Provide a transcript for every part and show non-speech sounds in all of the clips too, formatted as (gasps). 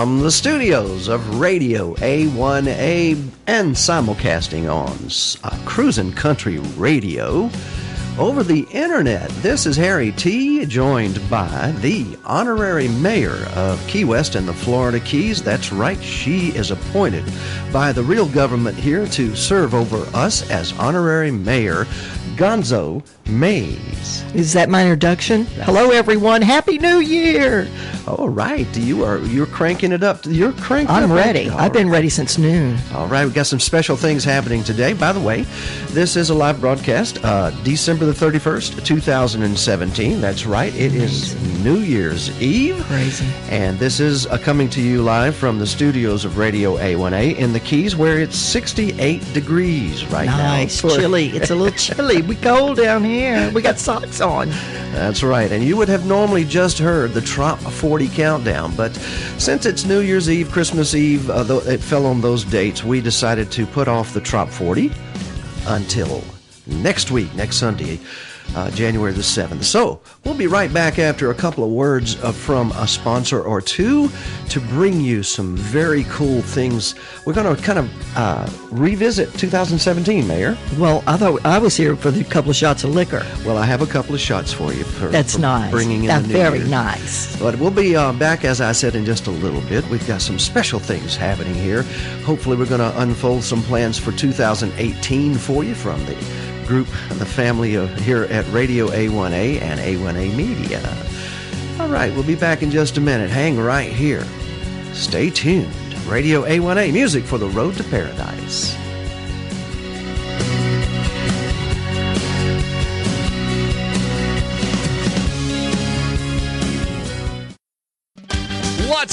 From the studios of Radio A1A and simulcasting on uh, Cruisin' Country Radio over the internet. This is Harry T, joined by the honorary mayor of Key West and the Florida Keys. That's right, she is appointed by the real government here to serve over us as honorary mayor, Gonzo Mays. Is that my introduction? Hello, everyone. Happy New Year. All right, you are you're cranking it up. You're cranking. I'm up ready. I've been ready since noon. All right, we've got some special things happening today. By the way, this is a live broadcast, uh, December the 31st, 2017. That's right, it is New Year's Eve. Crazy. And this is uh, coming to you live from the studios of Radio A1A in the Keys, where it's 68 degrees right now. Nice, chilly. It's a little chilly. (laughs) We cold down here. We got socks on. That's right. And you would have normally just heard the Trop 40 countdown, but since it's New Year's Eve, Christmas Eve, uh, it fell on those dates, we decided to put off the Trop 40 until next week, next Sunday. Uh, January the 7th. So, we'll be right back after a couple of words uh, from a sponsor or two to bring you some very cool things. We're going to kind of uh, revisit 2017, Mayor. Well, I thought I was here for the couple of shots of liquor. Well, I have a couple of shots for you. For, That's for nice. Bringing in That's the new very year. nice. But we'll be uh, back, as I said, in just a little bit. We've got some special things happening here. Hopefully, we're going to unfold some plans for 2018 for you from the group, and the family of here at Radio A1A and A1A Media. All right, we'll be back in just a minute. Hang right here. Stay tuned. Radio A1A, music for the road to paradise.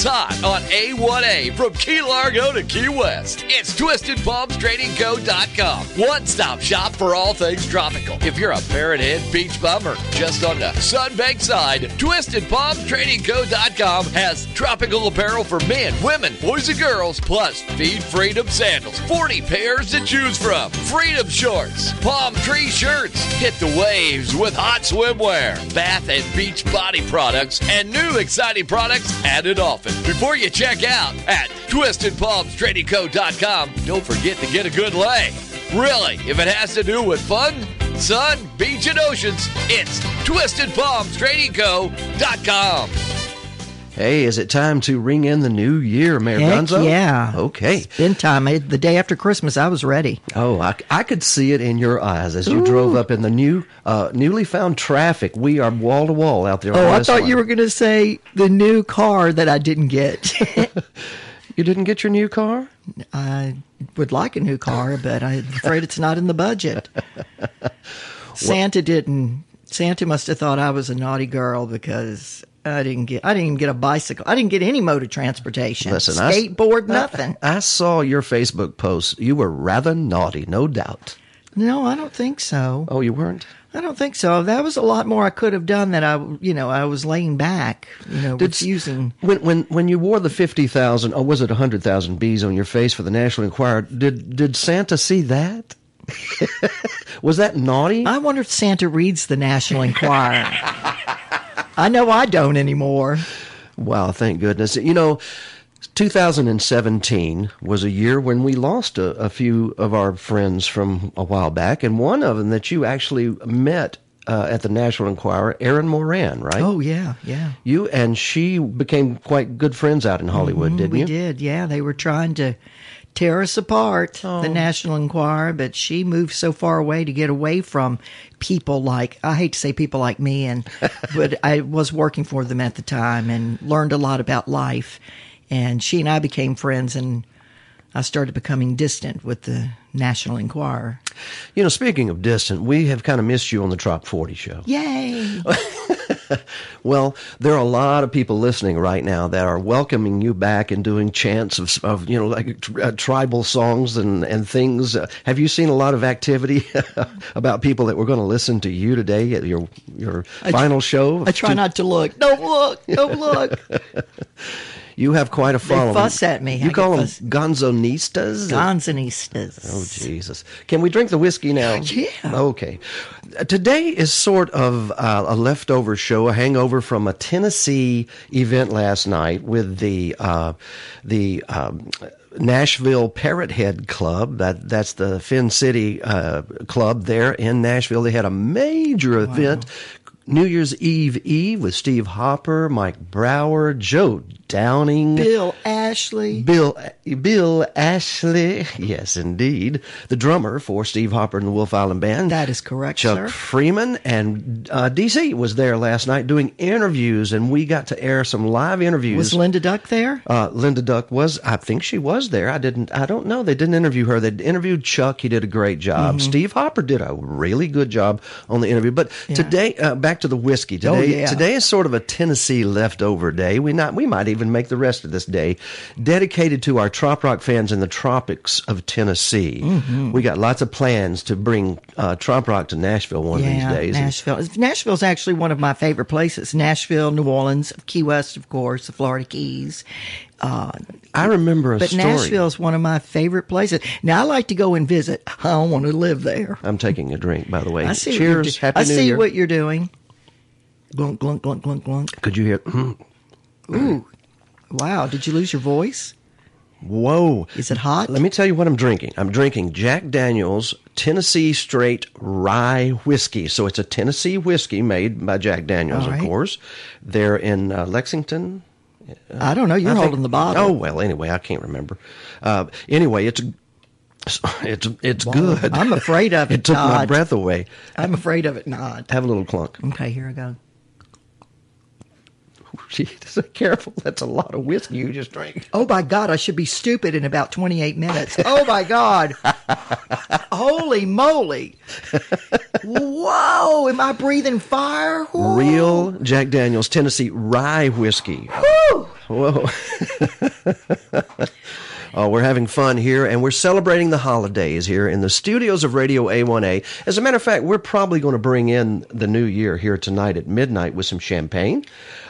Hot on A1A from Key Largo to Key West? It's TwistedPalmsTradingCo.com. One stop shop for all things tropical. If you're a Parrot Head beach bummer just on the sunbaked side, TwistedPalmsTradingCo.com has tropical apparel for men, women, boys, and girls, plus Feed Freedom sandals. 40 pairs to choose from. Freedom shorts, palm tree shirts. Hit the waves with hot swimwear, bath and beach body products, and new exciting products added often. Before you check out at TwistedPalmsTradingCo.com, don't forget to get a good lay. Really, if it has to do with fun, sun, beach, and oceans, it's TwistedPalmsTradingCo.com. Hey, is it time to ring in the new year, Mayor Heck Gonzo? yeah. Okay. Spin time. I- The day after Christmas, I was ready. Oh, I, I could see it in your eyes as you drove up in the new, uh, newly found traffic. We are wall to wall out there. on Oh, I thought you were going to say the new car that I didn't get. (laughs) You didn't get your new car? I would like a new car, but I'm afraid it's not in the budget. (laughs) Santa didn't. Santa must have thought I was a naughty girl because I didn't get. I didn't even get a bicycle. I didn't get any mode of transportation. Listen, I skateboard, nothing. I saw your Facebook post. You were rather naughty, no doubt. no, I don't think so. Oh, you weren't? I don't think so. That was a lot more I could have done. That I, you know, I was laying back. You know, Did refusing. When when when you wore the fifty thousand, or was it hundred thousand bees on your face for the National Enquirer? Did did Santa see that? (laughs) was that naughty? I wonder if Santa reads the National Enquirer. (laughs) I know I don't anymore. Wow, thank goodness. You know, 2017 was a year when we lost a, a few of our friends from a while back, and one of them that you actually met uh, at the National Enquirer, Erin Moran, right? Oh yeah, yeah. You and she became quite good friends out in Hollywood, didn't Mm-hmm, we did, yeah. They were trying to tear us apart, Oh. the National Enquirer, but she moved so far away to get away from people like I hate to say people like me, and (laughs) but I was working for them at the time and learned a lot about life. And she and I became friends, and I started becoming distant with the National Enquirer. You know, speaking of distant, we have kind of missed you on the Trop 40 show. Yay! (laughs) (laughs) Well, there are a lot of people listening right now that are welcoming you back and doing chants of, of you know, like uh, tribal songs and, and things. Uh, have you seen a lot of activity (laughs) about people that were going to listen to you today at your your final show? I try not to look. Don't look. Don't look. (laughs) You have quite a following. fuss at me. You I call them fuss. gonzonistas? Gonzanistas. Oh, Jesus. Can we drink the whiskey now? (laughs) Yeah. Okay. Today is sort of uh, a leftover show, a hangover from a Tennessee event last night with the uh, the um, Nashville Parrot Head Club. That that's the Finn City uh, club there in Nashville. They had a major event. New Year's Eve Eve with Steve Hopper, Mike Brower, Joe Downing, Bill Ashley. Bill Bill Ashley, yes, indeed, the drummer for Steve Hopper and the Wolf Island Band. That is correct, Chuck sir. Freeman and uh, DC was there last night doing interviews, and we got to air some live interviews. Was Linda Duck there? Uh, Linda Duck was, I think she was there. I didn't, I don't know. They didn't interview her. They interviewed Chuck. He did a great job. Mm-hmm. Steve Hopper did a really good job on the interview. But today, uh, back to the whiskey. Today, Oh, yeah. today is sort of a Tennessee leftover day. We not, we might even make the rest of this day dedicated to our trop rock fans in the tropics of Tennessee. Mm-hmm. We got lots of plans to bring uh, trop rock to Nashville one of these yeah, days. And- Nashville. Nashville's actually one of my favorite places. Nashville, New Orleans, Key West, of course, the Florida Keys. Uh, I remember a but story. is one of my favorite places. Now I like to go and visit. I don't want to live there. I'm taking a drink, by the way. I see. Cheers. What you're do- Happy I New see Year. what you're doing. Glunk glunk glunk glunk glunk. Could you hear? mm, Ooh, wow! Did you lose your voice? Whoa. Is it hot? Let me tell you what I'm drinking. I'm drinking Jack Daniels Tennessee Straight Rye Whiskey. So it's a Tennessee whiskey made by Jack Daniels, All of course. They're in uh, Lexington. I don't know. You're I think- holding the bottle. Oh well, anyway, I can't remember. Uh, anyway, it's (laughs) it's it's Wow. good. I'm afraid of (laughs) it, it took my breath away. I'm afraid of it not. Have a little clunk. Okay, here I go. Jeez, (laughs) careful. That's a lot of whiskey you just drank. Oh my God, I should be stupid in about 28 minutes. Oh my God. (laughs) Holy moly. Whoa, am I breathing fire? Whoa. Real Jack Daniels Tennessee Rye Whiskey. Whoa. (laughs) Oh, we're having fun here, and we're celebrating the holidays here in the studios of Radio A1A. As a matter of fact, we're probably going to bring in the new year here tonight at midnight with some champagne.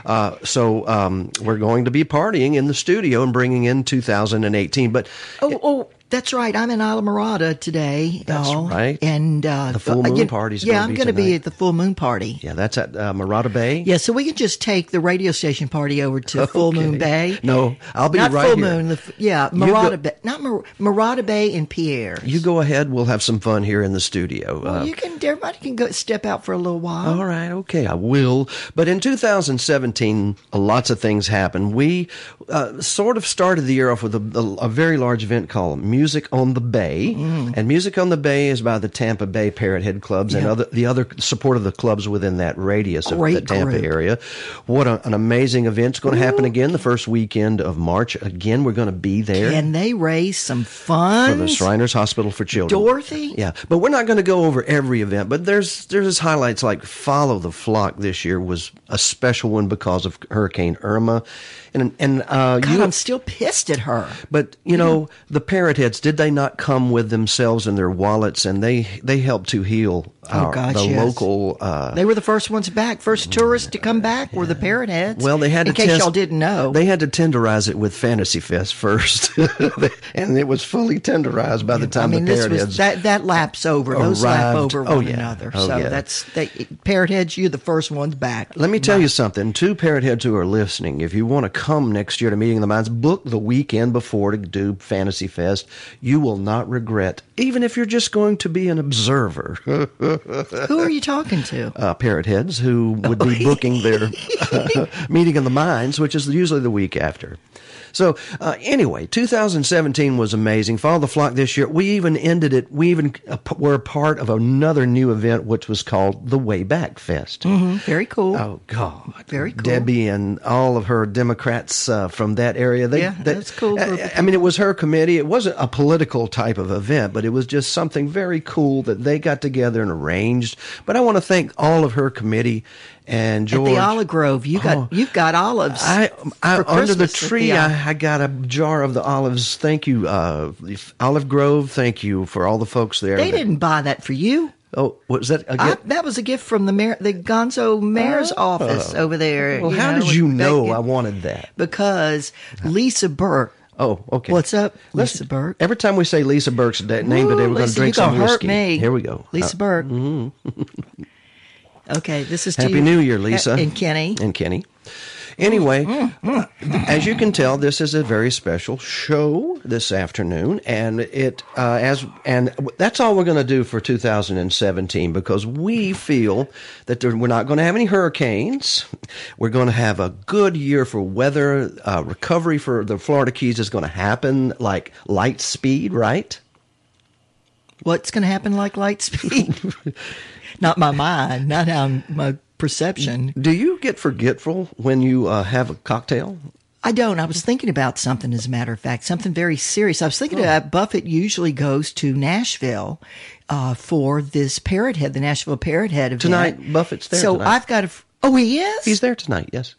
Uh, so um, we're going to be partying in the studio and bringing in 2018. But Oh, oh, that's right. I'm in Islamorada today. That's y'all. right. And uh, The full moon again- party's Yeah, I'm going to be at the full moon party. yeah, that's at uh, Bay. Yeah, so we can just take the radio station party over to (laughs) Full Moon Bay. No, I'll be not right Full here. Moon. The, yeah, go- Bay, not Morada Bay and Pierre. You go ahead. We'll have some fun here in the studio. Well, Uh, you can. Everybody can go step out for a little while. All right, okay, I will. But in 2017, uh, lots of things happened. We uh, sort of started the year off with a, a, a very large event called Music on the Bay, mm. and Music on the Bay is by the Tampa Bay Parrot Head Clubs and other the other support of the clubs within that radius of the Tampa group. area. What a, an amazing event! It's going to happen again the first weekend of March. Again, we're going to be there. Can they raise some funds for the Shriners Hospital for Children. Dorothy? Yeah, but we're not going to go over every event. But there's there's highlights like Follow the Flock this year was a special one because of Hurricane Irma, and and uh, God, you. I'm still pissed at her. but you know the parrot heads did they not come with themselves and their wallets and they they helped to heal Oh, gosh, the yes. local uh, They were the first ones back. First tourists to come back were the parrot heads. Well, they had in to case test, y'all didn't know. They had to tenderize it with Fantasy Fest first, (laughs) and it was fully tenderized by the time I mean, the this parrot was heads that that laps over. Those lap over Oh, one yeah. another. Oh, so yeah. that's they, parrot heads. You're the first ones back. Let me tell you something. Two parrot heads who are listening, if you want to come next year to Meeting of the Minds, book the weekend before to do Fantasy Fest. You will not regret, even if you're just going to be an observer. (laughs) Who are you talking to? (laughs) uh, parrot heads who would be (laughs) booking their uh, (laughs) meeting in the mines, which is usually the week after. So uh, anyway, 2017 was amazing. Follow the flock this year. We even ended it. We even uh, were a part of another new event, which was called the Way Back Fest. Mhm, Very cool. Oh God, Very cool. Debbie and all of her Democrats uh, from that area. They, Yeah, they- that's cool I, I mean, it was her committee. It wasn't a political type of event, but it was just something very cool that they got together and arranged. But I want to thank all of her committee and At the olive grove, you got Oh. you've got olives. I, I under the tree, the I, I got a jar of the olives. Thank you, uh, Olive Grove. Thank you for all the folks there. they that- didn't buy that for you. Oh, was that a I, that was a gift from the mayor, the Gonzo mayor's office over there. Oh. well, how know, did you know I wanted that? Because Lisa Burke. Oh, okay. What's up, Lisa Burke? Every time we say Lisa Burke's name today, Ooh, we're going to drink some hurt whiskey. me. Here we go. Lisa Uh, Burke. (laughs) okay, this is Happy. New Year, Lisa. and Kenny. And Kenny. Anyway, Mm, as you can tell, this is a very special show this afternoon, and it uh, as and that's all we're going to do for 2017 because we feel that there, we're not going to have any hurricanes. We're going to have a good year for weather. Uh, recovery for the Florida Keys is going to happen like light speed, right? What's going to happen like light speed? (laughs) not my mind, not how my perception. Do you get forgetful when you uh, have a cocktail? I don't. I was thinking about something, as a matter of fact, something very serious. I was thinking that Buffett usually goes to Nashville uh, for this Parrot Head, the Nashville Parrot Head event. Tonight, Buffett's there So tonight. I've got a. Oh, he is. He's there tonight. Yes.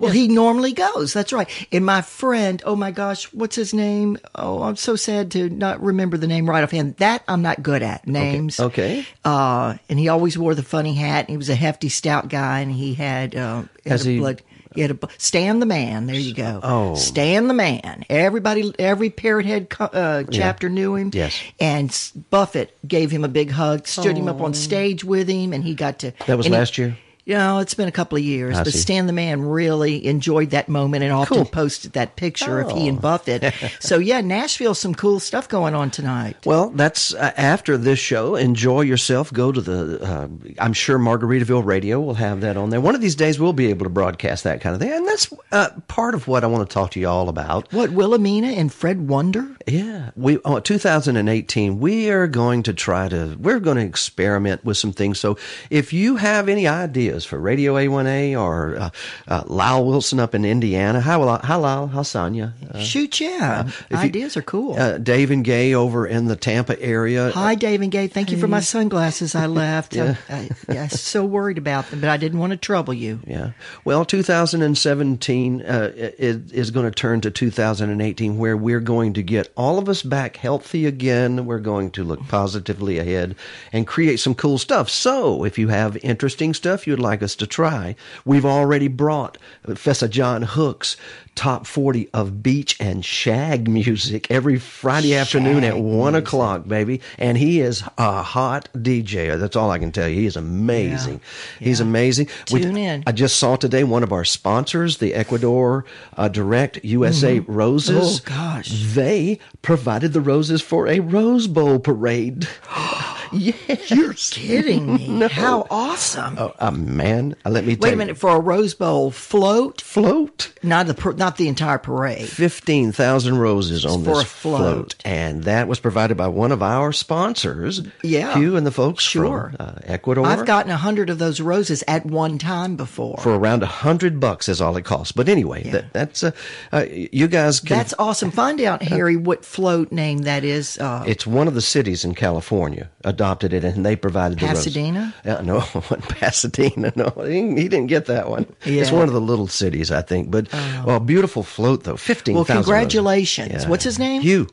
Well, he normally goes. That's right. And my friend, oh my gosh, what's his name? Oh, I'm so sad to not remember the name right offhand. That I'm not good at names. Okay. Uh, and he always wore the funny hat. And he was a hefty, stout guy, and he had, uh, had he- blood. He had a bu- Stan the man. There you go. Oh. Stan the man. Everybody, every Parrot Head uh, chapter knew him. Yes. And Buffett gave him a big hug, stood him up on stage with him, and he got to. That was and he- last year? You know, it's been a couple of years, I but see. Stan the Man really enjoyed that moment and often Cool. posted that picture of he Oh. and Buffett. (laughs) so yeah, Nashville, some cool stuff going on tonight. Well, that's uh, after this show. Enjoy yourself. Go to the. Uh, I'm sure Margaritaville Radio will have that on there. One of these days, we'll be able to broadcast that kind of thing, and that's uh, part of what I want to talk to you all about. What Wilhelmina and Fred Wonder? Yeah, we oh, 2018. We are going to try to. We're going to experiment with some things. So, if you have any ideas for Radio A1A or uh, uh, Lyle Wilson up in Indiana, hi, Lyle- hi Lyle, hi Sonia, uh, Shoot, yeah, you- ideas are cool. uh, Dave and Gay over in the Tampa area. Hi, Dave and Gay. Thank you for my sunglasses I left. (laughs) I, I, I was so worried about them, but I didn't want to trouble you. Yeah. Well, 2017 uh, is, is going to turn to 2018, where we're going to get all of us back healthy again. We're going to look positively ahead and create some cool stuff. So, if you have interesting stuff you'd like us to try, we've already brought Professor John Hook's top 40 of beach and shag music every Friday afternoon at one o'clock, baby. And he is a hot DJ. That's all I can tell you. He is amazing. He's Yeah. amazing. We- Tune in. I just saw today one of our sponsors, the Ecuador uh, Direct USA Roses. Oh, gosh. They provided the roses for a Rose Bowl parade. (gasps) (gasps) yes. You're (laughs) kidding me. How awesome. Oh, uh, man, uh, let me tell Wait a you. minute, for a Rose Bowl float, Float. not the not the entire parade. 15,000 roses on For this a float. And that was provided by one of our sponsors, Yeah. Hugh and the folks Sure. from uh, Ecuador. I've gotten a hundred of those roses at one time before. for around a hundred bucks is all it costs. But anyway, Yeah. that, that's uh, uh, you guys can. That's awesome. Find out, Harry, what float name that is. Uh, it's one of the cities in California adopted it, and they provided the. Pasadena? Uh, no, (laughs) Pasadena. No, he didn't, he didn't get that one. It's one of the little cities, I think. But well, beautiful float though. Fifteen. Well, congratulations. What's his name? Hugh.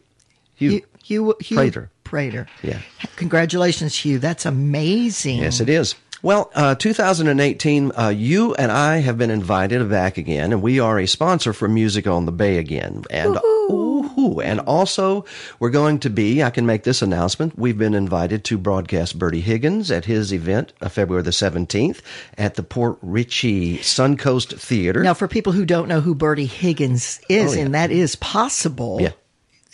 Hugh. Hugh, Hugh, Hugh Prater. Prater. Yeah. Congratulations, Hugh. That's amazing. Yes, it is. Well, uh, 2018, uh, you and I have been invited back again, and we are a sponsor for Music on the Bay again. And ooh, and also we're going to be. I can make this announcement. We've been invited to broadcast Bertie Higgins at his event, uh, February the 17th, at the Port Richey Suncoast Theater. Now, for people who don't know who Bertie Higgins is, Oh, yeah. and that is possible. Yeah.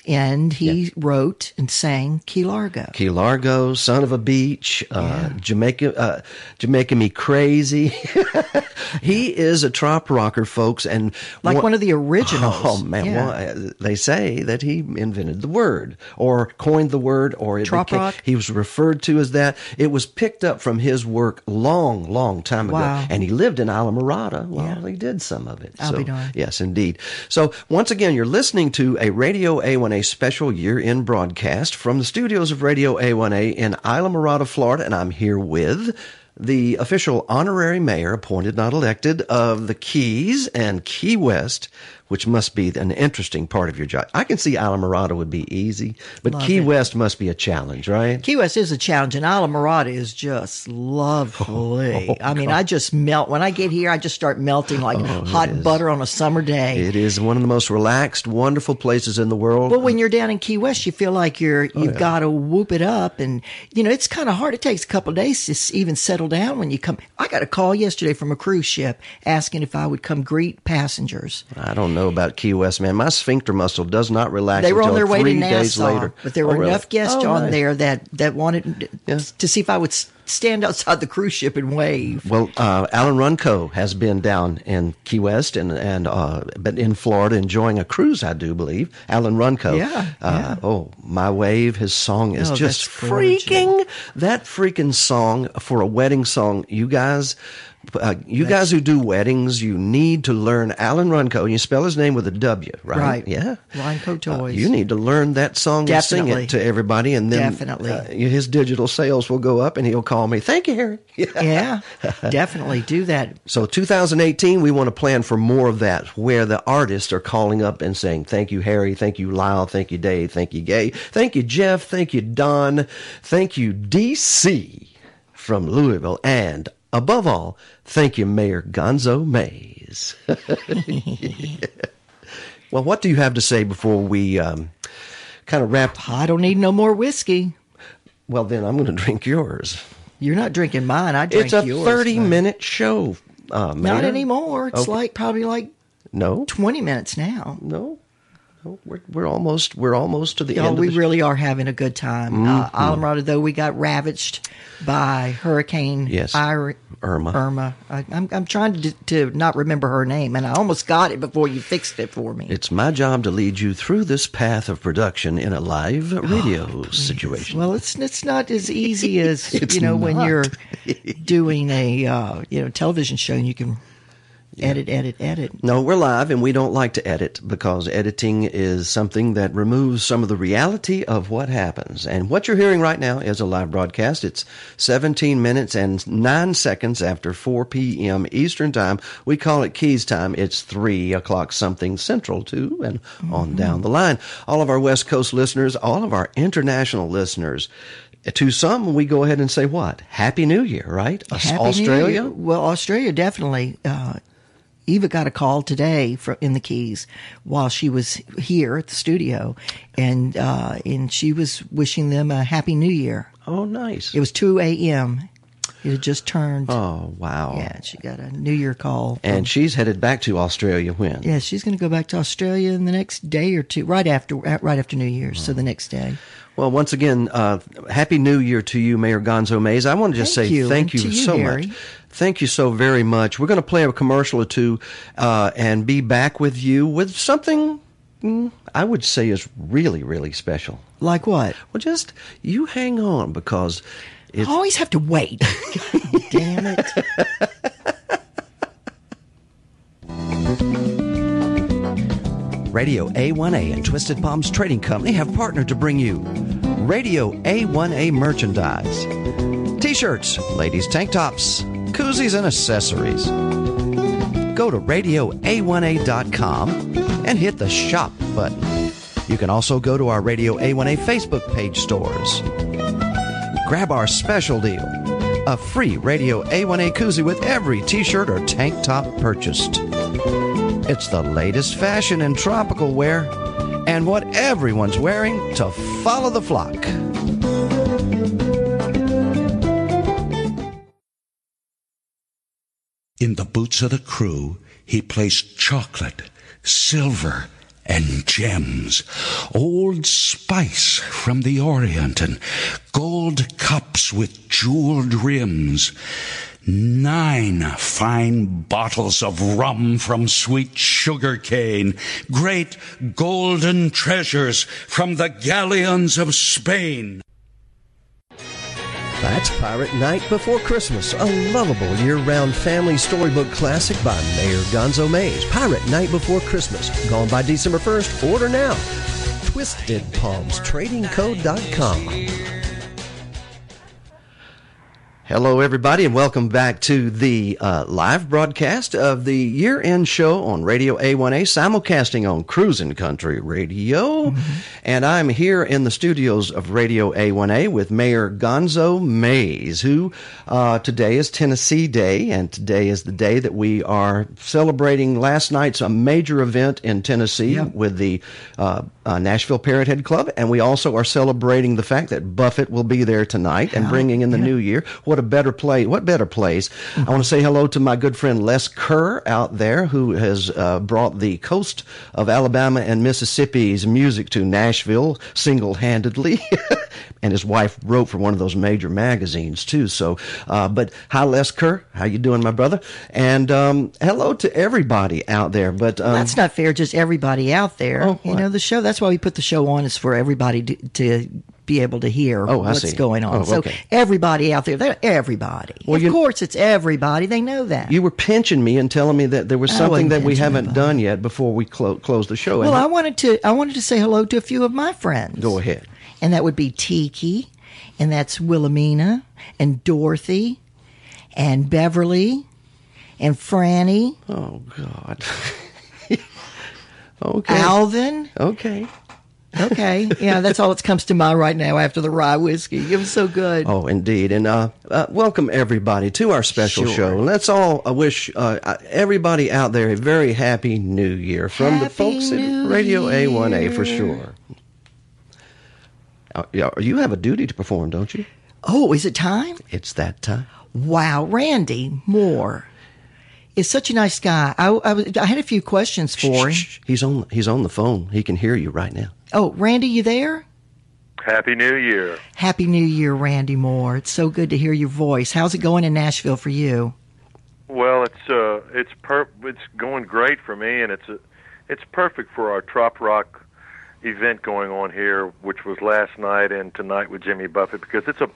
And he wrote and sang Key Largo. Key Largo, Son of a Beach, uh, Jamaica, uh, Jamaica Me Crazy. (laughs) he is a trop rocker, folks, and Like one of the originals. Oh man, Yeah. well, they say that he invented the word or coined the word, or it Trop became- rock? He was referred to as that. It was picked up from his work long, long time ago, Wow. and he lived in Islamorada while Yeah. he did some of it. I'll so, be darned. Yes, indeed. So once again, you're listening to a Radio A1A special year-end broadcast from the studios of Radio A1A in Islamorada, Florida, and I'm here with the official honorary mayor, appointed not elected, of the Keys and Key West, which must be an interesting part of your job. I can see Islamorada would be easy, but Love Key it. West must be a challenge, right? Key West is a challenge, and Islamorada is just lovely. (laughs) Oh, I mean, I just melt when I get here. I just start melting like oh, hot butter on a summer day. It is one of the most relaxed, wonderful places in the world. Well, when you're down in Key West, you feel like you're Oh, you've got to whoop it up, and you know it's kind of hard. It takes a couple of days to even settle down when you come. I got a call yesterday from a cruise ship asking if I would come greet passengers. I don't know about Key West, man. My sphincter muscle does not relax. They were on their way to three days Nassau, later. but there were Oh, really? enough guests Oh, on nice. there that that wanted Yeah. to see if I would stand outside the cruise ship and wave. Well, uh, Alan Runco has been down in Key West and and uh, but in Florida enjoying a cruise, I do believe. Alan Runco. Yeah, Uh, Oh, my wave. His song is Oh, just that's gorgeous. freaking. That freaking song for a wedding song, you guys. Uh, you guys who do weddings, you need to learn Alan Runco. And you spell his name with a W, right? Right. Yeah. Runco Uh, Toys. you need to learn that song and sing it to everybody, and then Definitely. uh, his digital sales will go up, and he'll call me. Thank you, Harry. (laughs) yeah, definitely do that. So 2018, we want to plan for more of that, where the artists are calling up and saying, "Thank you, Harry. Thank you, Lyle. Thank you, Dave. Thank you, Gay. Thank you, Jeff. Thank you, Don. Thank you, DC from Louisville, and above all, thank you, Mayor Gonzo Mays." (laughs) well, what do you have to say before we um, kind of wrap? I don't need no more whiskey. Well, then I'm going to drink yours. You're not drinking mine. I drink It's a yours. 30 but- minute show. Uh, Not anymore. It's Okay. like probably like No, 20 minutes now. no, no. We're we're almost we're almost to the Oh, end. we of the really are having a good time. Uh, Mm-hmm. Alamorada, though, we got ravaged by Hurricane Yes. Ira- Irma. Irma. I, I'm, I'm trying to, to not remember her name, and I almost got it before you fixed it for me. It's my job to lead you through this path of production in a live radio situation. Well, it's it's not as easy (laughs) as you know when you're (laughs) doing a uh, you know television show and you can edit, edit, edit. No, we're live and we don't like to edit because editing is something that removes some of the reality of what happens. And what you're hearing right now is a live broadcast. It's 17 minutes and 9 seconds after 4 p.m. Eastern Time. We call it Keys Time. It's 3 o'clock something Central too and on down the line. All of our West Coast listeners, all of our international listeners, to some, we go ahead and say what? Happy New Year, right? Happy Australia? Year. Well, Australia definitely. Uh, Eva got a call today from in the Keys while she was here at the studio, and uh, and she was wishing them a happy New Year. Oh, nice. It was two a.m. It had just turned. Oh, wow. Yeah, she got a New Year call. from- And she's headed back to Australia when? yeah, she's going to go back to Australia in the next day or two, right after right after New Year's. So the next day. Well, once again, uh, Happy New Year to you, Mayor Gonzo Mays. I want to just Thank say you, thank you, you, so much. Thank you so very much. We're going to play a commercial or two uh, and be back with you with something mm, I would say is really, really special. Like what? Well, just you hang on because it's. I always have to wait. (laughs) Damn it. (laughs) Radio A1A and Twisted Palms Trading Company have partnered to bring you Radio A1A merchandise. T shirts, ladies' tank tops, koozies, and accessories. Go to radioa1a.com and hit the shop button. You can also go to our Radio A1A Facebook page stores. Grab our special deal a free Radio A1A koozie with every t shirt or tank top purchased. It's the latest fashion in tropical wear and what everyone's wearing to follow the flock. In the boots of the crew, he placed chocolate, silver, and gems, old spice from the Orient, and gold cups with jeweled rims, nine fine bottles of rum from sweet sugar cane, great golden treasures from the galleons of Spain. That's Pirate Night Before Christmas, a lovable year round family storybook classic by Mayor Gonzo Mays. Pirate Night Before Christmas, gone by December 1st. Order now. Twisted Palms Trading Co.com. Hello, everybody, and welcome back to the uh, live broadcast of the year end show on Radio A1A, simulcasting on Cruisin' Country Radio. Mm-hmm. And I'm here in the studios of Radio A1A with Mayor Gonzo Mays, who uh, today is Tennessee Day, and today is the day that we are celebrating last night's a major event in Tennessee with the uh, uh Nashville Parrothead Club, and we also are celebrating the fact that Buffett will be there tonight and bringing in the yeah. new year. What a better place? What better place? Mm-hmm. I want to say hello to my good friend Les Kerr out there, who has uh, brought the coast of Alabama and Mississippi's music to Nashville single handedly. (laughs) and his wife wrote for one of those major magazines too. So, uh, but hi, Les Kerr, how you doing, my brother? And um, hello to everybody out there. But um, that's not fair, just everybody out there. Oh, you know, the show. That's why we put the show on is for everybody to, to be able to hear oh, what's see. going on. Oh, so okay. everybody out there, everybody. Well, of you, course, it's everybody. They know that. You were pinching me and telling me that there was something that we haven't anybody. done yet before we clo- close the show. Well, I wanted to. I wanted to say hello to a few of my friends. Go ahead. And that would be Tiki, and that's Wilhelmina, and Dorothy, and Beverly, and Franny. Oh God. (laughs) okay. Alvin. Okay. Okay, yeah, that's all that comes to mind right now after the rye whiskey. It was so good. Oh, indeed, and uh, uh, welcome everybody to our special sure. show. Let's all uh, wish uh, everybody out there a very happy New Year from happy the folks New at Radio Year. A1A for sure. Uh, you have a duty to perform, don't you? Oh, is it time? It's that time. Wow, Randy Moore is such a nice guy. I, I, I had a few questions for shh, him. Shh, he's on. He's on the phone. He can hear you right now. Oh, Randy, you there? Happy New Year. Happy New Year, Randy Moore. It's so good to hear your voice. How's it going in Nashville for you? Well, it's uh, it's per- it's going great for me, and it's a, it's perfect for our trop rock event going on here, which was last night and tonight with Jimmy Buffett, because it's a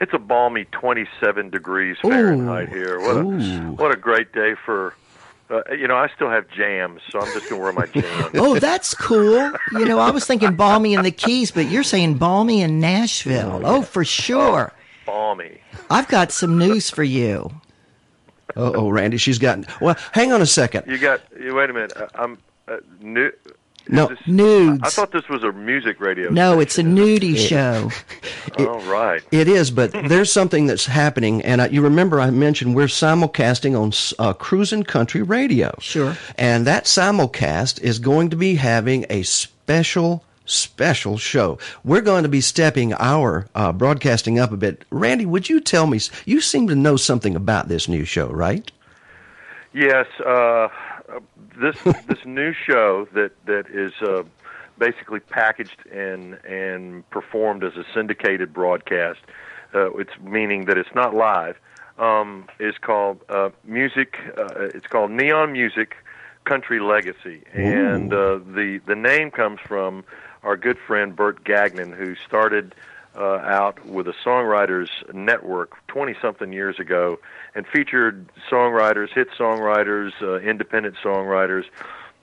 it's a balmy 27 degrees Fahrenheit Ooh. here. What a Ooh. what a great day for uh, you know, I still have jams, so I'm just going to wear my jams. (laughs) oh, that's cool. You know, I was thinking balmy in the Keys, but you're saying balmy in Nashville. Oh, for sure. Oh, balmy. I've got some news for you. Oh, oh, Randy, she's gotten. Well, hang on a second. You got. You, wait a minute. I, I'm uh, new. No, this, nudes. I, I thought this was a music radio. No, station. it's a nudie show. (laughs) All right. It is, but (laughs) there's something that's happening, and I, you remember I mentioned we're simulcasting on uh, Cruisin' Country Radio. Sure. And that simulcast is going to be having a special special show. We're going to be stepping our uh, broadcasting up a bit. Randy, would you tell me? You seem to know something about this new show, right? Yes. Uh, this this new show that that is uh, basically packaged and and performed as a syndicated broadcast. Uh, it's meaning that it's not live. Um, is called uh, music. Uh, it's called Neon Music Country Legacy, and uh, the the name comes from our good friend Bert Gagnon, who started uh, out with a songwriters network 20 something years ago and featured songwriters, hit songwriters, uh, independent songwriters.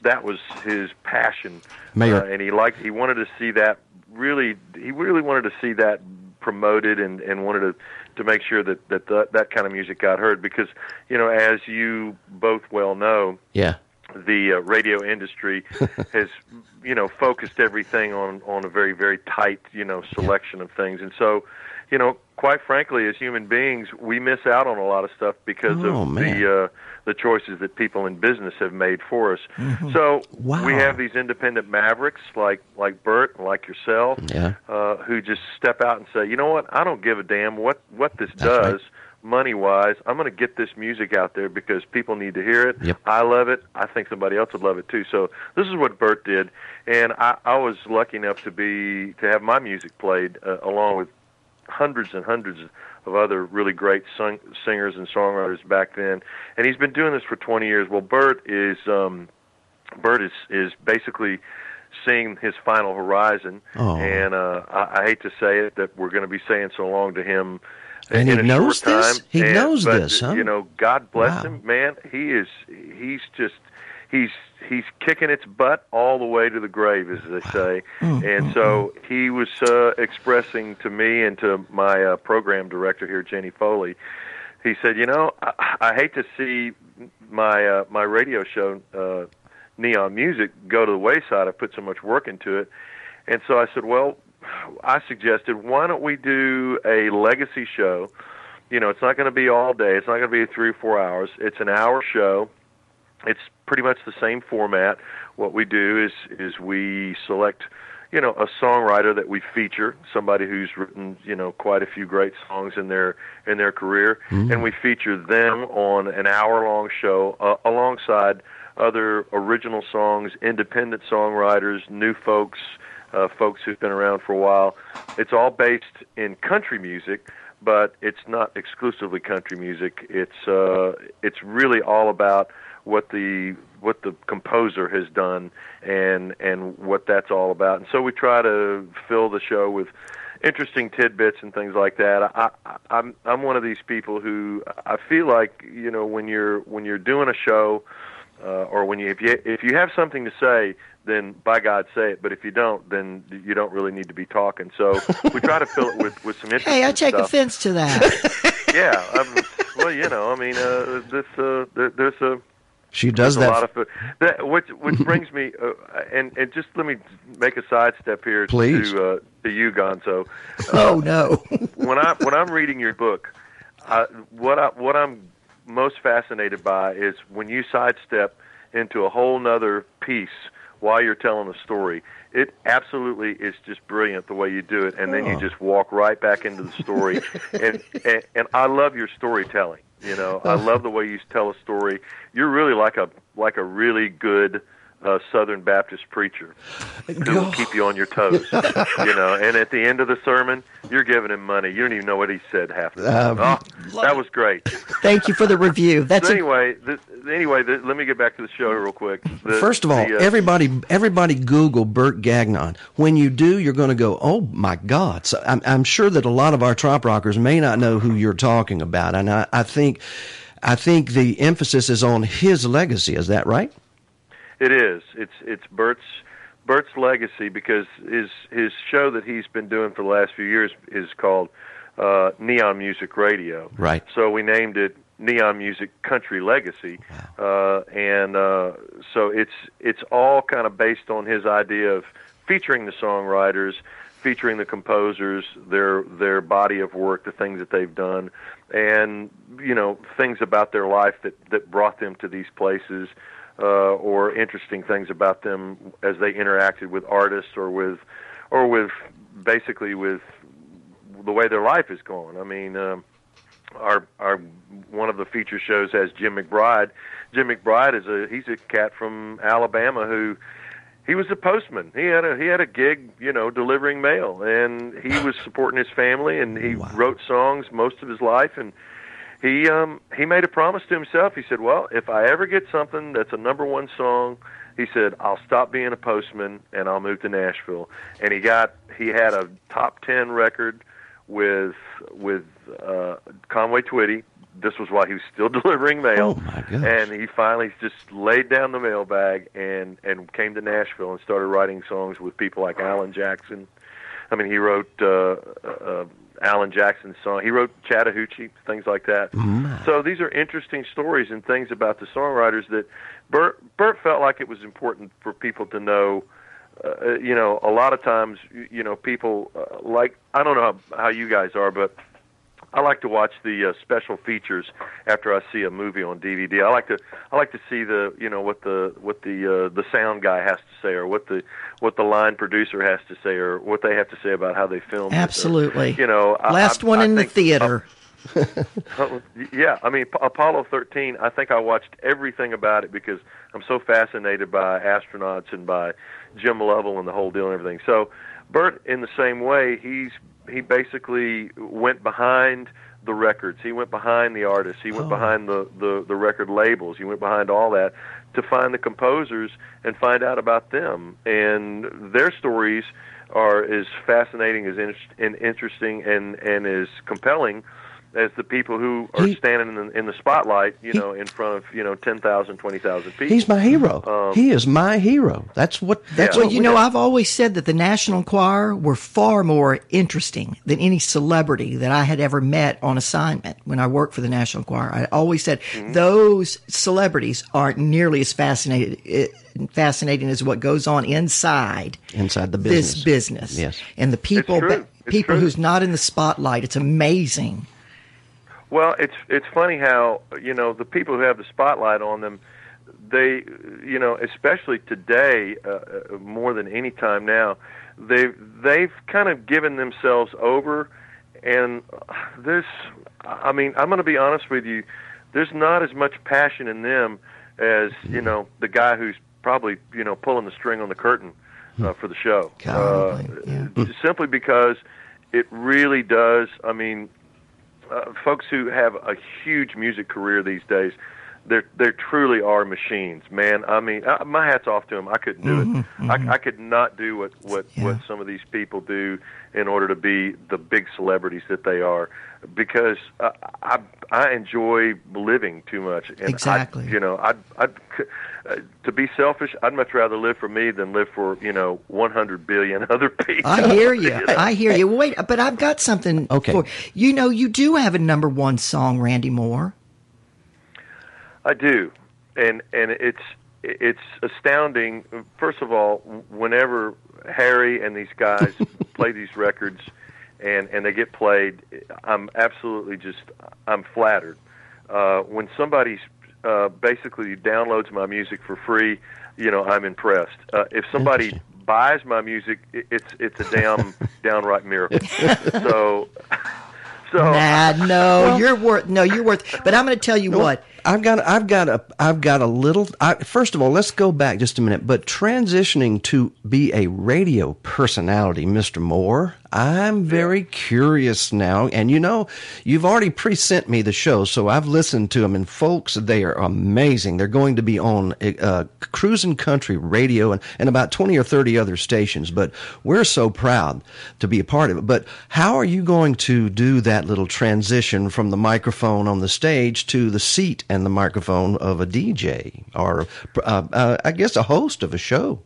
That was his passion, Mayor. Uh, and he liked. He wanted to see that really. He really wanted to see that promoted, and and wanted to to make sure that that that, that kind of music got heard because you know, as you both well know, Yeah. The uh, radio industry (laughs) has you know focused everything on on a very very tight you know selection of things and so you know quite frankly as human beings we miss out on a lot of stuff because Oh, of man. the uh the choices that people in business have made for us so Wow. we have these independent mavericks like like Bert and like yourself Yeah. uh who just step out and say you know what I don't give a damn what what this That's right. Money wise, I'm going to get this music out there because people need to hear it. Yep. I love it. I think somebody else would love it too. So this is what Bert did, and I, I was lucky enough to be to have my music played uh, along with hundreds and hundreds of other really great sung, singers and songwriters back then. And he's been doing this for 20 years. Well, Bert is um, Bert is is basically seeing his final horizon, Oh. and uh, I, I hate to say it that we're going to be saying so long to him. And he knows this? time. He And- knows but, this, huh? You know, God bless Wow. him, man. He is. He's just. He's he's kicking its butt all the way to the grave, as they say. And so he was uh, expressing to me and to my uh, program director here, Jenny Foley. He said, "You know, I, I hate to see my uh, my radio show, uh, Neon Music, go to the wayside. I put so much work into it." And so I said, "Well, I suggested, why don't we do a legacy show?" you know, it's not going to be all day. It's not going to be three or four hours. It's an hour show. It's pretty much the same format. What we do is is we select, you know, a songwriter that we feature, somebody who's written, you know, quite a few great songs in their in their career, and we feature them on an hour long show uh, alongside other original songs, independent songwriters, new folks, uh, folks who've been around for a while. It's all based in country music but it's not exclusively country music. It's uh, it's really all about what the what the composer has done and and what that's all about. And so we try to fill the show with interesting tidbits and things like that. I, I I'm I'm one of these people who I feel like you know when you're when you're doing a show uh, or when you if you if you have something to say, then by God say it. But if you don't, then you don't really need to be talking. So we try to fill it with with some interesting. Hey, I take stuff. offense to that. (laughs) Yeah, um, well, you know, I mean, uh, this uh, there, there's a She does there's a that. lot of that, which which brings me uh, and and just let me make a sidestep here Please. to uh, to you, Gonzo. (laughs) oh no. when I when I'm reading your book, I, what I what I'm most fascinated by is when you sidestep into a whole nother piece while you're telling a story. It absolutely is just brilliant the way you do it, and then you Oh. just walk right back into the story. (laughs) and, and and I love your storytelling. You know, I oh. love the way you tell a story. You're really like a like a really good uh, Southern Baptist preacher who will keep you on your toes. (laughs) you know, and at the end of the sermon, you're giving him money. You don't even know what he said half the time. Um, oh, that was great. Thank you for the review. That's So a, anyway, th anyway, th let me get back to the show real quick. The- First of all, the, uh, everybody, everybody, Google Bert Gagnon. When you do, you're going to go, "Oh my God!" So I'm, I'm sure that a lot of our trop rockers may not know who you're talking about, and I, I think, I think the emphasis is on his legacy. Is that right? It is. It's it's Bert's Bert's legacy because his his show that he's been doing for the last few years is called uh, Neon Music Radio. Right. So we named it Neon Music Country Legacy, uh, and uh, so it's it's all kind of based on his idea of featuring the songwriters, featuring the composers, their their body of work, the things that they've done, and you know things about their life that that brought them to these places uh, or interesting things about them as they interacted with artists or with or with basically with the way their life is going. I mean, um, our our one of the feature shows has Jim McBride. Jim McBride is a he's a cat from Alabama who he was a postman. He had a he had a gig, you know, delivering mail, and he was supporting his family, and he wrote songs most of his life, and he um he made a promise to himself. He said, "Well, if I ever get something that's a number one song." He said, "I'll stop being a postman and I'll move to Nashville." And he got he had a top ten record with with uh, Conway Twitty. This was while he was still (laughs) delivering mail, Oh, and he finally just laid down the mailbag and and came to Nashville and started writing songs with people like Alan Jackson. I mean, he wrote uh, uh, Alan Jackson's song. He wrote Chattahoochee, things like that. So these are interesting stories and things about the songwriters that Bert Bert felt like it was important for people to know. Uh, you know, a lot of times, you- you know, people uh, like I don't know how, how you guys are, but I like to watch the uh, special features after I see a movie on DVD. I like to I like to see the you know what the what the uh, the sound guy has to say or what the what the line producer has to say or what they have to say about how they filmed. it, or, absolutely. you know, I- last I- one I in the theater. uh, (laughs) yeah, I mean Apollo 13. I think I watched everything about it because I'm so fascinated by astronauts and by Jim Lovell and the whole deal and everything. So Bert, in the same way, he's he basically went behind the records. He went behind the artists. He went oh. behind the, the the record labels. He went behind all that to find the composers and find out about them and their stories are as fascinating as in, and interesting and and as compelling as the people who are He- standing in the, in the spotlight, you know, in front of you know 10,000, 20,000 people. He's my hero. he is my hero. That's what. That's Yeah. what Well, you we- know, I've always said that the National Enquirer were far more interesting than any celebrity that I had ever met on assignment when I worked for the National Enquirer. I always said Mm-hmm. those celebrities aren't nearly as fascinated, eh, fascinating as what goes on inside Inside the this business. business. Yes. and the people, ba- people true. who's not in the spotlight. It's amazing. Well, it's it's funny how you know the people who have the spotlight on them, they you know especially today uh, uh, more than any time now, they they've kind of given themselves over, and there's I mean I'm going to be honest with you, there's not as much passion in them as you know the guy who's probably you know pulling the string on the curtain uh, for the show. Uh, Simply because it really does. I mean, uh, folks who have a huge music career these days, they're they truly are machines, man. I mean, uh, my hats off to them. I couldn't do it. I, I could not do what what Yeah. what some of these people do in order to be the big celebrities that they are, because uh, I I enjoy living too much. And Exactly. I, you know, I'd I'd uh, to be selfish, I'd much rather live for me than live for you know 100 billion (laughs) other people. I hear (laughs) you. I hear you. Wait, but I've got something. Okay. For, you know, you do have a number one song, Randy Moore. I do, and and it's it's astounding. First of all, whenever Harry and these guys (laughs) play these records, and and they get played, I'm absolutely just I'm flattered. Uh, when somebody uh, basically downloads my music for free, you know I'm impressed. Uh, if somebody buys my music, it, it's it's a damn (laughs) downright miracle. (laughs) So. So Nah, no, you're worth. No, you're worth. But I'm going to tell you what. I've got I've got a I've got a little I, first of all let's go back just a minute but transitioning to be a radio personality Mr. Moore I'm very curious now and you know you've already pre-sent me the show so I've listened to them and folks they are amazing they're going to be on uh, cruising country radio and, and about 20 or 30 other stations but we're so proud to be a part of it but how are you going to do that little transition from the microphone on the stage to the seat and the microphone of a DJ or uh, uh, I guess a host of a show.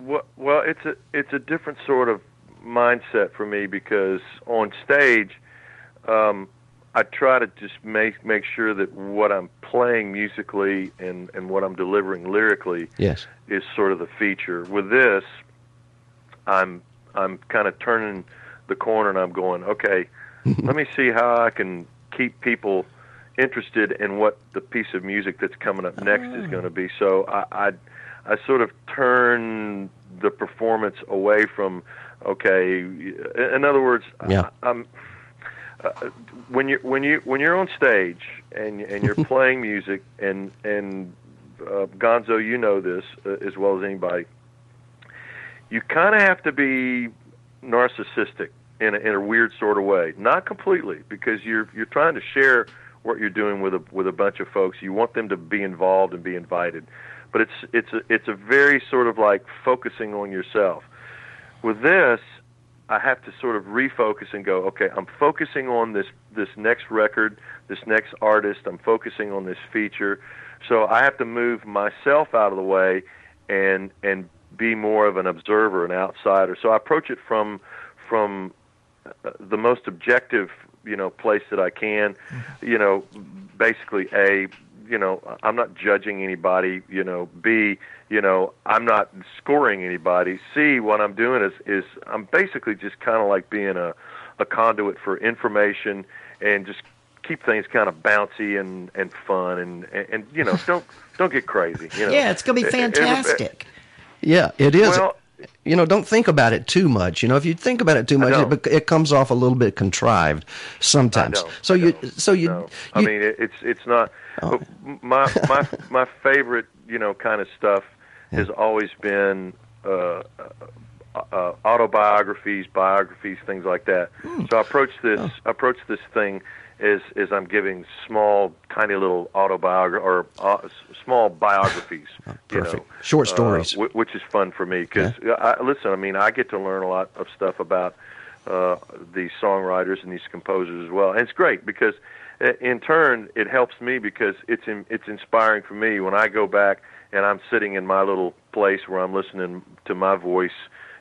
Well, well, it's a it's a different sort of mindset for me because on stage, um, I try to just make make sure that what I'm playing musically and and what I'm delivering lyrically Yes. is sort of the feature. With this, I'm I'm kind of turning the corner and I'm going, okay, (laughs) let me see how I can keep people interested in what the piece of music that's coming up next is going to be. So I, I I sort of turn the performance away from okay. In other words, Yeah. I, I'm uh, when you when you when you're on stage and and you're (laughs) playing music and and uh, Gonzo, you know this uh, as well as anybody. You kind of have to be narcissistic in a, in a weird sort of way, not completely, because you're you're trying to share what you're doing with a with a bunch of folks. You want them to be involved and be invited, but it's it's a it's a very sort of like focusing on yourself. With this, I have to sort of refocus and go, okay, I'm focusing on this this next record, this next artist. I'm focusing on this feature, so I have to move myself out of the way and and be more of an observer, an outsider. So I approach it from from uh, the most objective, you know, place that I can. You know, basically, a you know, I'm not judging anybody. You know, b you know, I'm not scoring anybody. C, what I'm doing is is I'm basically just kind of like being a a conduit for information and just keep things kind of bouncy and and fun and and, and you know (laughs) don't don't get crazy. You know, Yeah, it's going to be Every- fantastic. Yeah, it is. Well- you know, don't think about it too much. You know, if you think about it too much, it, it comes off a little bit contrived sometimes. So you, so you, No. I you- mean, it's it's not. Oh. My my my favorite, you know, kind of stuff has always been uh, uh, uh, autobiographies, biographies, things like that. Hmm. So I approach this Oh. approach this thing as as I'm giving small, tiny little autobiography or uh, small biographies. you perfect. know, Short uh, stories. wh- which is fun for me because I, listen. I mean, I get to learn a lot of stuff about uh, these songwriters and these composers as well. And it's great because uh, in turn it helps me because it's in, it's inspiring for me when I go back and I'm sitting in my little place where I'm listening to my voice,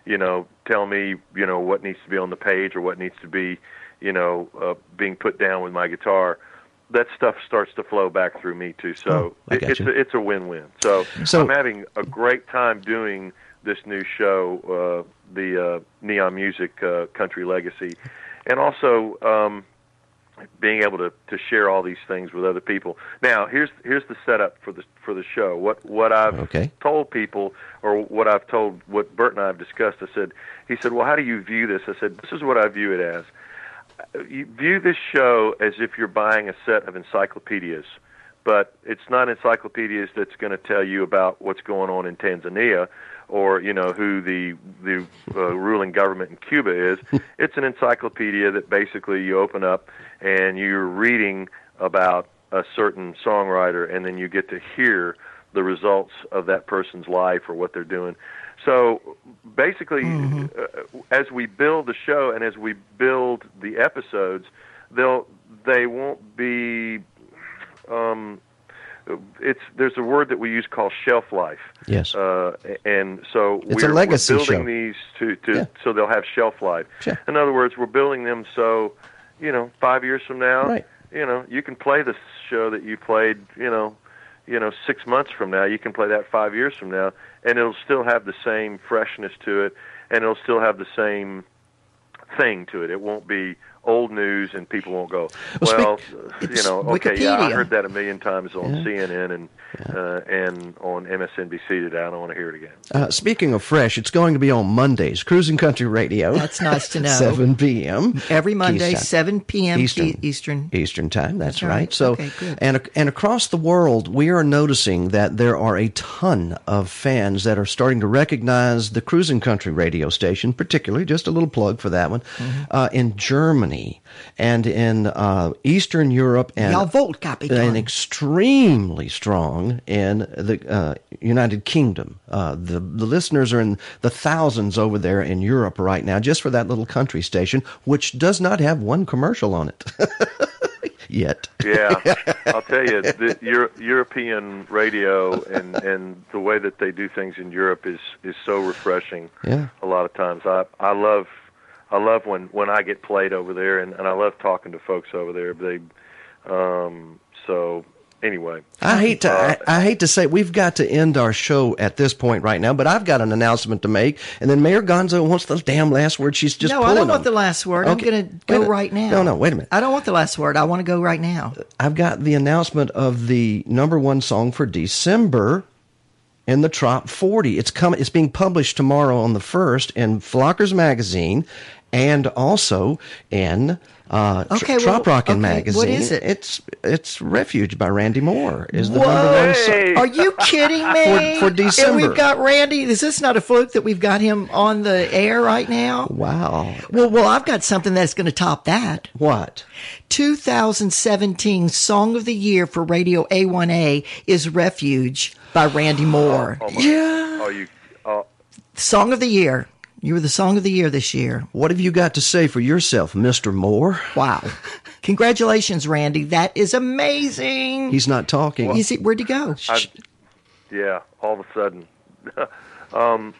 you know, tell me, you know, what needs to be on the page or what needs to be, you know, uh, being put down with my guitar. That stuff starts to flow back through me too. So Oh, it, it's you. a, it's a win-win. So, So- I'm having a great time doing this new show, uh, the uh, Neon Music uh, Country Legacy, and also um, being able to, to share all these things with other people. Now, here's here's the setup for the for the show. What what I've Okay. told people, or what I've told, what Bert and I have discussed. I said, he said, well, how do you view this? I said, this is what I view it as. You view this show as if you're buying a set of encyclopedias, but it's not encyclopedias that's going to tell you about what's going on in Tanzania or you know who the the uh, ruling government in Cuba is. (laughs) it's an encyclopedia that basically you open up and you're reading about a certain songwriter, and then you get to hear the results of that person's life or what they're doing. So basically, uh, as we build the show and as we build the episodes, they'll they won't be. Um, it's there's a word that we use called shelf life. Yes. Uh, and so It's a we're, legacy we're building show. these to, to Yeah. so they'll have shelf life. Sure. In other words, we're building them so, you know, five years from now, Right. you know, you can play the show that you played, you know, you know, six months from now. You can play that five years from now, and it'll still have the same freshness to it, and it'll still have the same thing to it. It won't be old news, and people won't go, Well, well, speak- you know, okay, yeah, I heard that a million times on Yeah. CNN and uh, and on MSNBC today. I don't want to hear it again. Uh, speaking of fresh, it's going to be on Mondays, Cruising Country Radio. That's nice to know. (laughs) 7 p.m. Every Monday, Keystone. 7 p.m. Eastern. Eastern. Eastern. Eastern time. That's, That's right. right. So, Okay, good. and and across the world, we are noticing that there are a ton of fans that are starting to recognize the Cruising Country radio station, particularly. Just a little plug for that one Mm-hmm. uh, in Germany and in uh, Eastern Europe and Jawohl, Kapitän. and extremely strong in the uh, United Kingdom. Uh, the the listeners are in the thousands over there in Europe right now, just for that little country station, which does not have one commercial on it (laughs) yet. Yeah, (laughs) I'll tell you, the Euro- European radio and and the way that they do things in Europe is is so refreshing. Yeah. A lot of times, I I love I love when when I get played over there, and and I love talking to folks over there. They, um, so anyway, I hate to I, I hate to say we've got to end our show at this point right now, but I've got an announcement to make, and then Mayor Gonzo wants the damn last word. She's just no, I don't want them. the last word. I'm going to go right now. No, no, wait a minute. I don't want the last word. I want to go right now. I've got the announcement of the number one song for December in the Trop 40. It's coming. It's being published tomorrow on the first in Flockers Magazine, and also in uh, Tr- Okay, well, Trop Rockin' okay, Magazine. what is it? It's it's Refuge by Randy Moore. Is the number one song. Hey! Are you kidding (laughs) me? For- for December. And we've got Randy. Is this not a fluke that we've got him on the air right now? Wow. Well, well, I've got something that's going to top that. What? 2017 Song of the Year for Radio A1A is Refuge by Randy Moore. oh my, Yeah. oh you, oh, Song of the Year. You were the Song of the Year this year. What have you got to say for yourself, Mr. Moore? Wow. Congratulations, Randy. That is amazing. He's not talking. You see, where'd he go? I, yeah, all of a sudden. (laughs) um,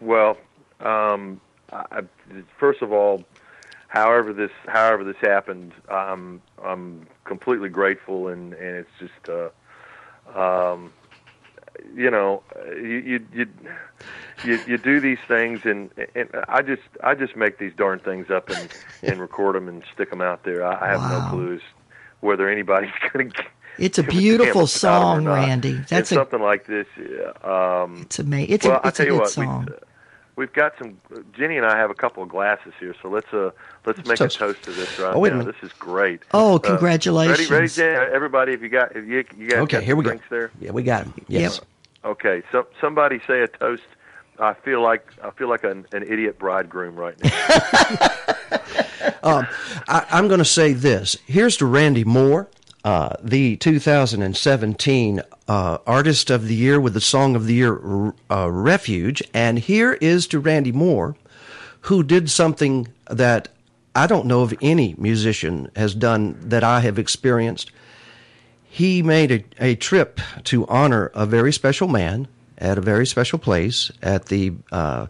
well, um, I, first of all, however this however this happened, I'm I'm completely grateful, and and it's just uh, um, you know you you you. You, you do these things and, and I just I just make these darn things up and, and record them and stick them out there. I, I have Wow. no clues whether anybody's (laughs) going to It's a beautiful song, Randy. That's That's a something like this. uh, Um, it's amazing. It's well, a I it's a tell you good what, song. we, have got some. Jenny and I have a couple of glasses here, so let's uh let's make toast. a toast to this right Oh, wait a now. minute. This is great. Oh, Uh, congratulations. ready, ready, Jen? Everybody, if you got, if you, you guys okay, got here we some go. drinks there. Yeah, we got him. Yes. Okay, so somebody say a toast. I feel like I feel like an, an idiot bridegroom right now. (laughs) I, I'm going to say this. Here's to Randy Moore, uh, the 2017 uh, Artist of the Year with the Song of the Year, uh, Refuge. And here is to Randy Moore, who did something that I don't know of any musician has done that I have experienced. He made a, a trip to honor a very special man at a very special place at the uh,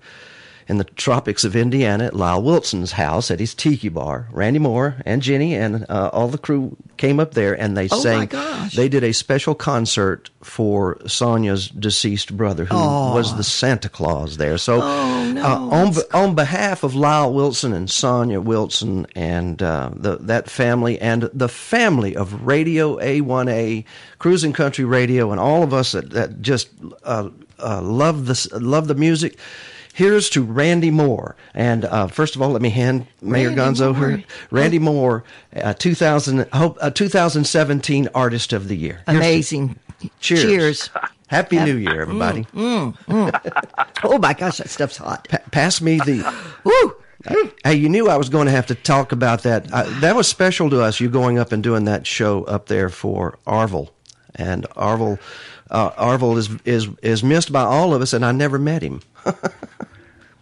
in the tropics of Indiana at Lyle Wilson's house at his tiki bar. Randy Moore and Jenny and uh, all the crew came up there and they Oh, my sang. gosh. They did a special concert for Sonia's deceased brother, who was the Santa Claus there. So, Oh, no. uh, on be- on behalf of Lyle Wilson and Sonia Wilson and uh, the, that family and the family of Radio A1A, Cruising Country Radio, and all of us that, that just uh, uh, love this love the music. Here's to Randy Moore. And uh, first of all, let me hand Mayor Randy Gonzo Moore. here. Randy Moore, uh, 2000, hope, uh, 2017 Artist of the Year. Here's to- Amazing. Cheers. Cheers. Happy New Year, everybody. Oh my gosh, that stuff's hot. Pa- pass me the. (gasps) Woo! Hey, you knew I was going to have to talk about that. Uh, that was special to us. You going up and doing that show up there for Arvil, and Arvil, uh, Arvil is is is missed by all of us, and I never met him. (laughs)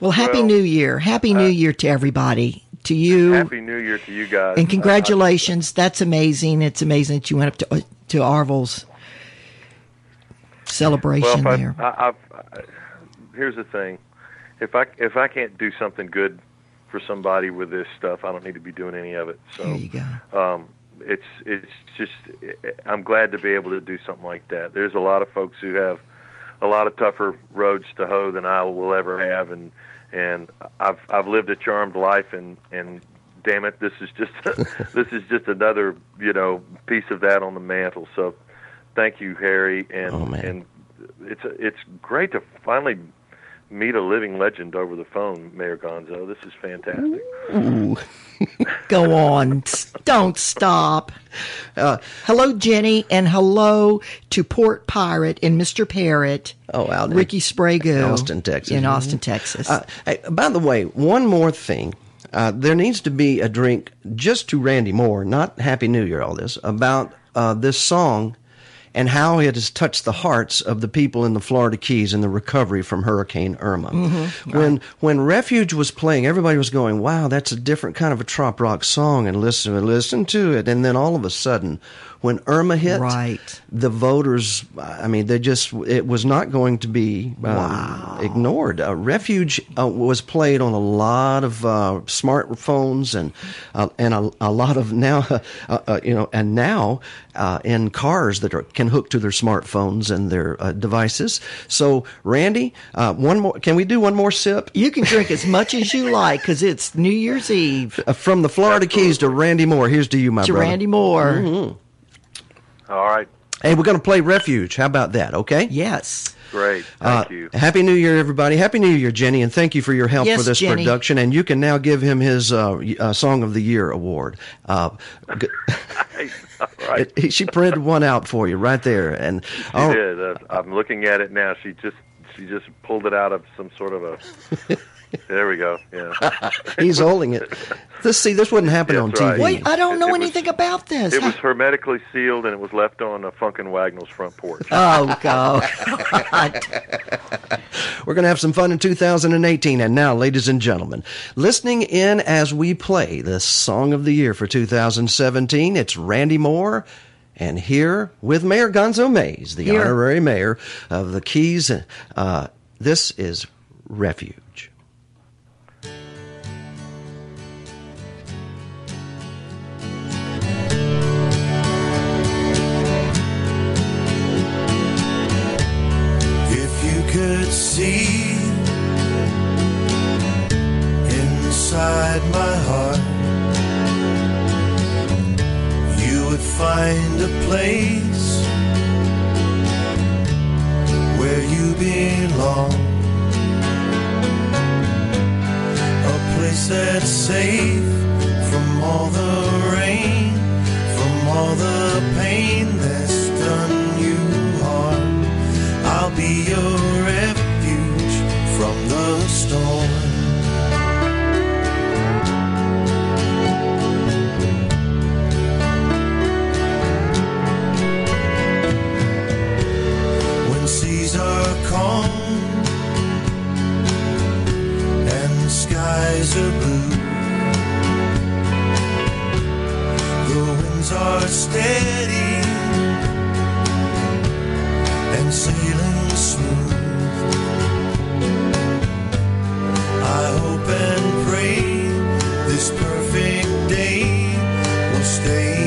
Well, happy Well, New Year. Happy New Year to everybody. To you. Happy New Year to you guys. and congratulations. That's amazing. It's amazing that you went up to to Arvil's celebration if I, there. I, I, here's the thing: if I if I can't do something good for somebody with this stuff, I don't need to be doing any of it. So there you go. um, it's it's just I'm glad to be able to do something like that. There's a lot of folks who have a lot of tougher roads to hoe than I will ever have, and and I've I've lived a charmed life, and and damn it, this is just (laughs) this is just another you know piece of that on the mantle. So thank you, Harry, and Oh, man. and it's it's great to finally meet a living legend over the phone, Mayor Gonzo. This is fantastic. (laughs) Go on. Don't stop. Uh, hello, Jenny, and hello to Port Pirate and Mr. Parrot. Oh, out in Ricky Sprague. Austin, Texas. In Mhm. Austin, Texas. Uh, hey, by the way, one more thing. Uh, there needs to be a drink just to Randy Moore, not Happy New Year, all this, about uh, this song and how it has touched the hearts of the people in the Florida Keys in the recovery from Hurricane Irma. Mm-hmm. When when Refuge was playing, everybody was going, "Wow, that's a different kind of a trop rock song," and listen listen to it. And then all of a sudden, when Irma hit, Right. the voters, I mean, they just, it was not going to be um, ignored. Uh, Refuge uh, was played on a lot of uh, smartphones and uh, and a, a lot of now, (laughs) uh, uh, you know, and now uh, in cars that are, can hook to their smartphones and their uh, devices. So, Randy, uh, one more, can we do one more sip? you can drink as much as you like because it's New Year's Eve. Uh, from the Florida Keys to Randy Moore. Here's to you, my To brother. Randy Moore. Mm-hmm. All right, Hey, we're going to play Refuge. How about that? Okay. Yes. great. Uh, Thank you. Happy New Year, everybody. Happy New Year, Jenny, and thank you for your help Yes, for this Jenny. production. And you can now give him his uh, uh, Song of the Year award. Uh, g- (laughs) All right. it- she printed one out for you right there. And She oh, did. Uh, I'm looking at it now. She just she just pulled it out of some sort of a. there we go. Yeah. (laughs) he's holding it. This see, this wouldn't happen That's on right. TV. Wait, I don't know it was- anything about this. It was hermetically sealed and it was left on a Funk & Wagnall's front porch. (laughs) oh, God. (laughs) We're going to have some fun in 2018. And now, ladies and gentlemen, listening in as we play the Song of the Year for 2017, it's Randy Moore. And here with Mayor Gonzo Mays, the Here. honorary mayor of the Keys, uh, this is Refuge. You could see inside my heart, you would find a place where you belong. A place that's safe from all the rain, from all the pain that's done you harm. I'll be your from the storm. When seas are calm and skies are blue, the winds are steady and sailing. hope and pray this perfect day will stay.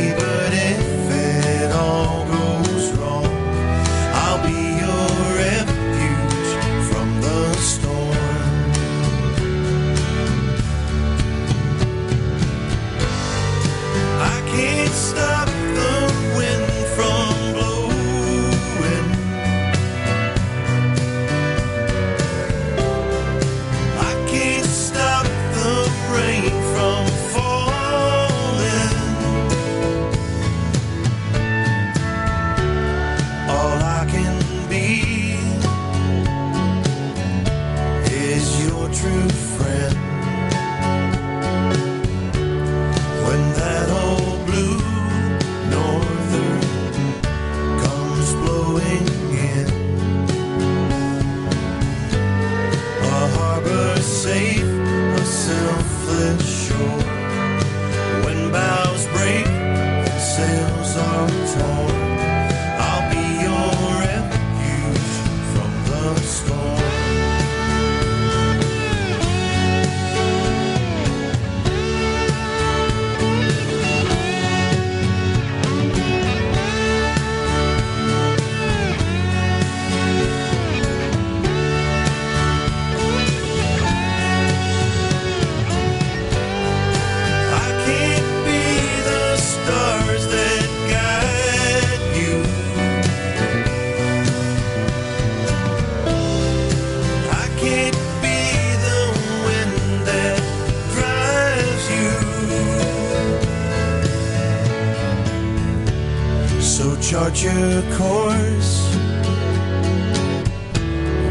chart your course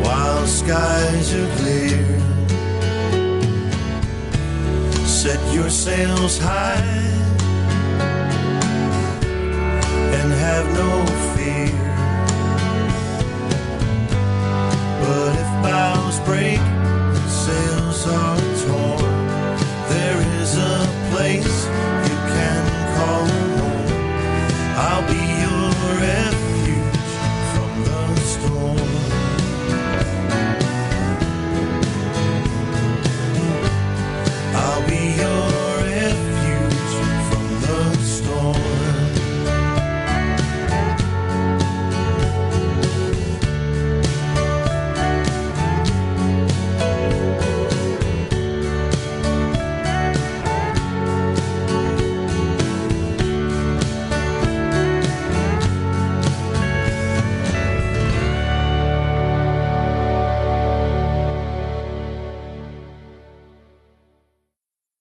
while skies are clear. Set your sails high and have no fear. But if bows break,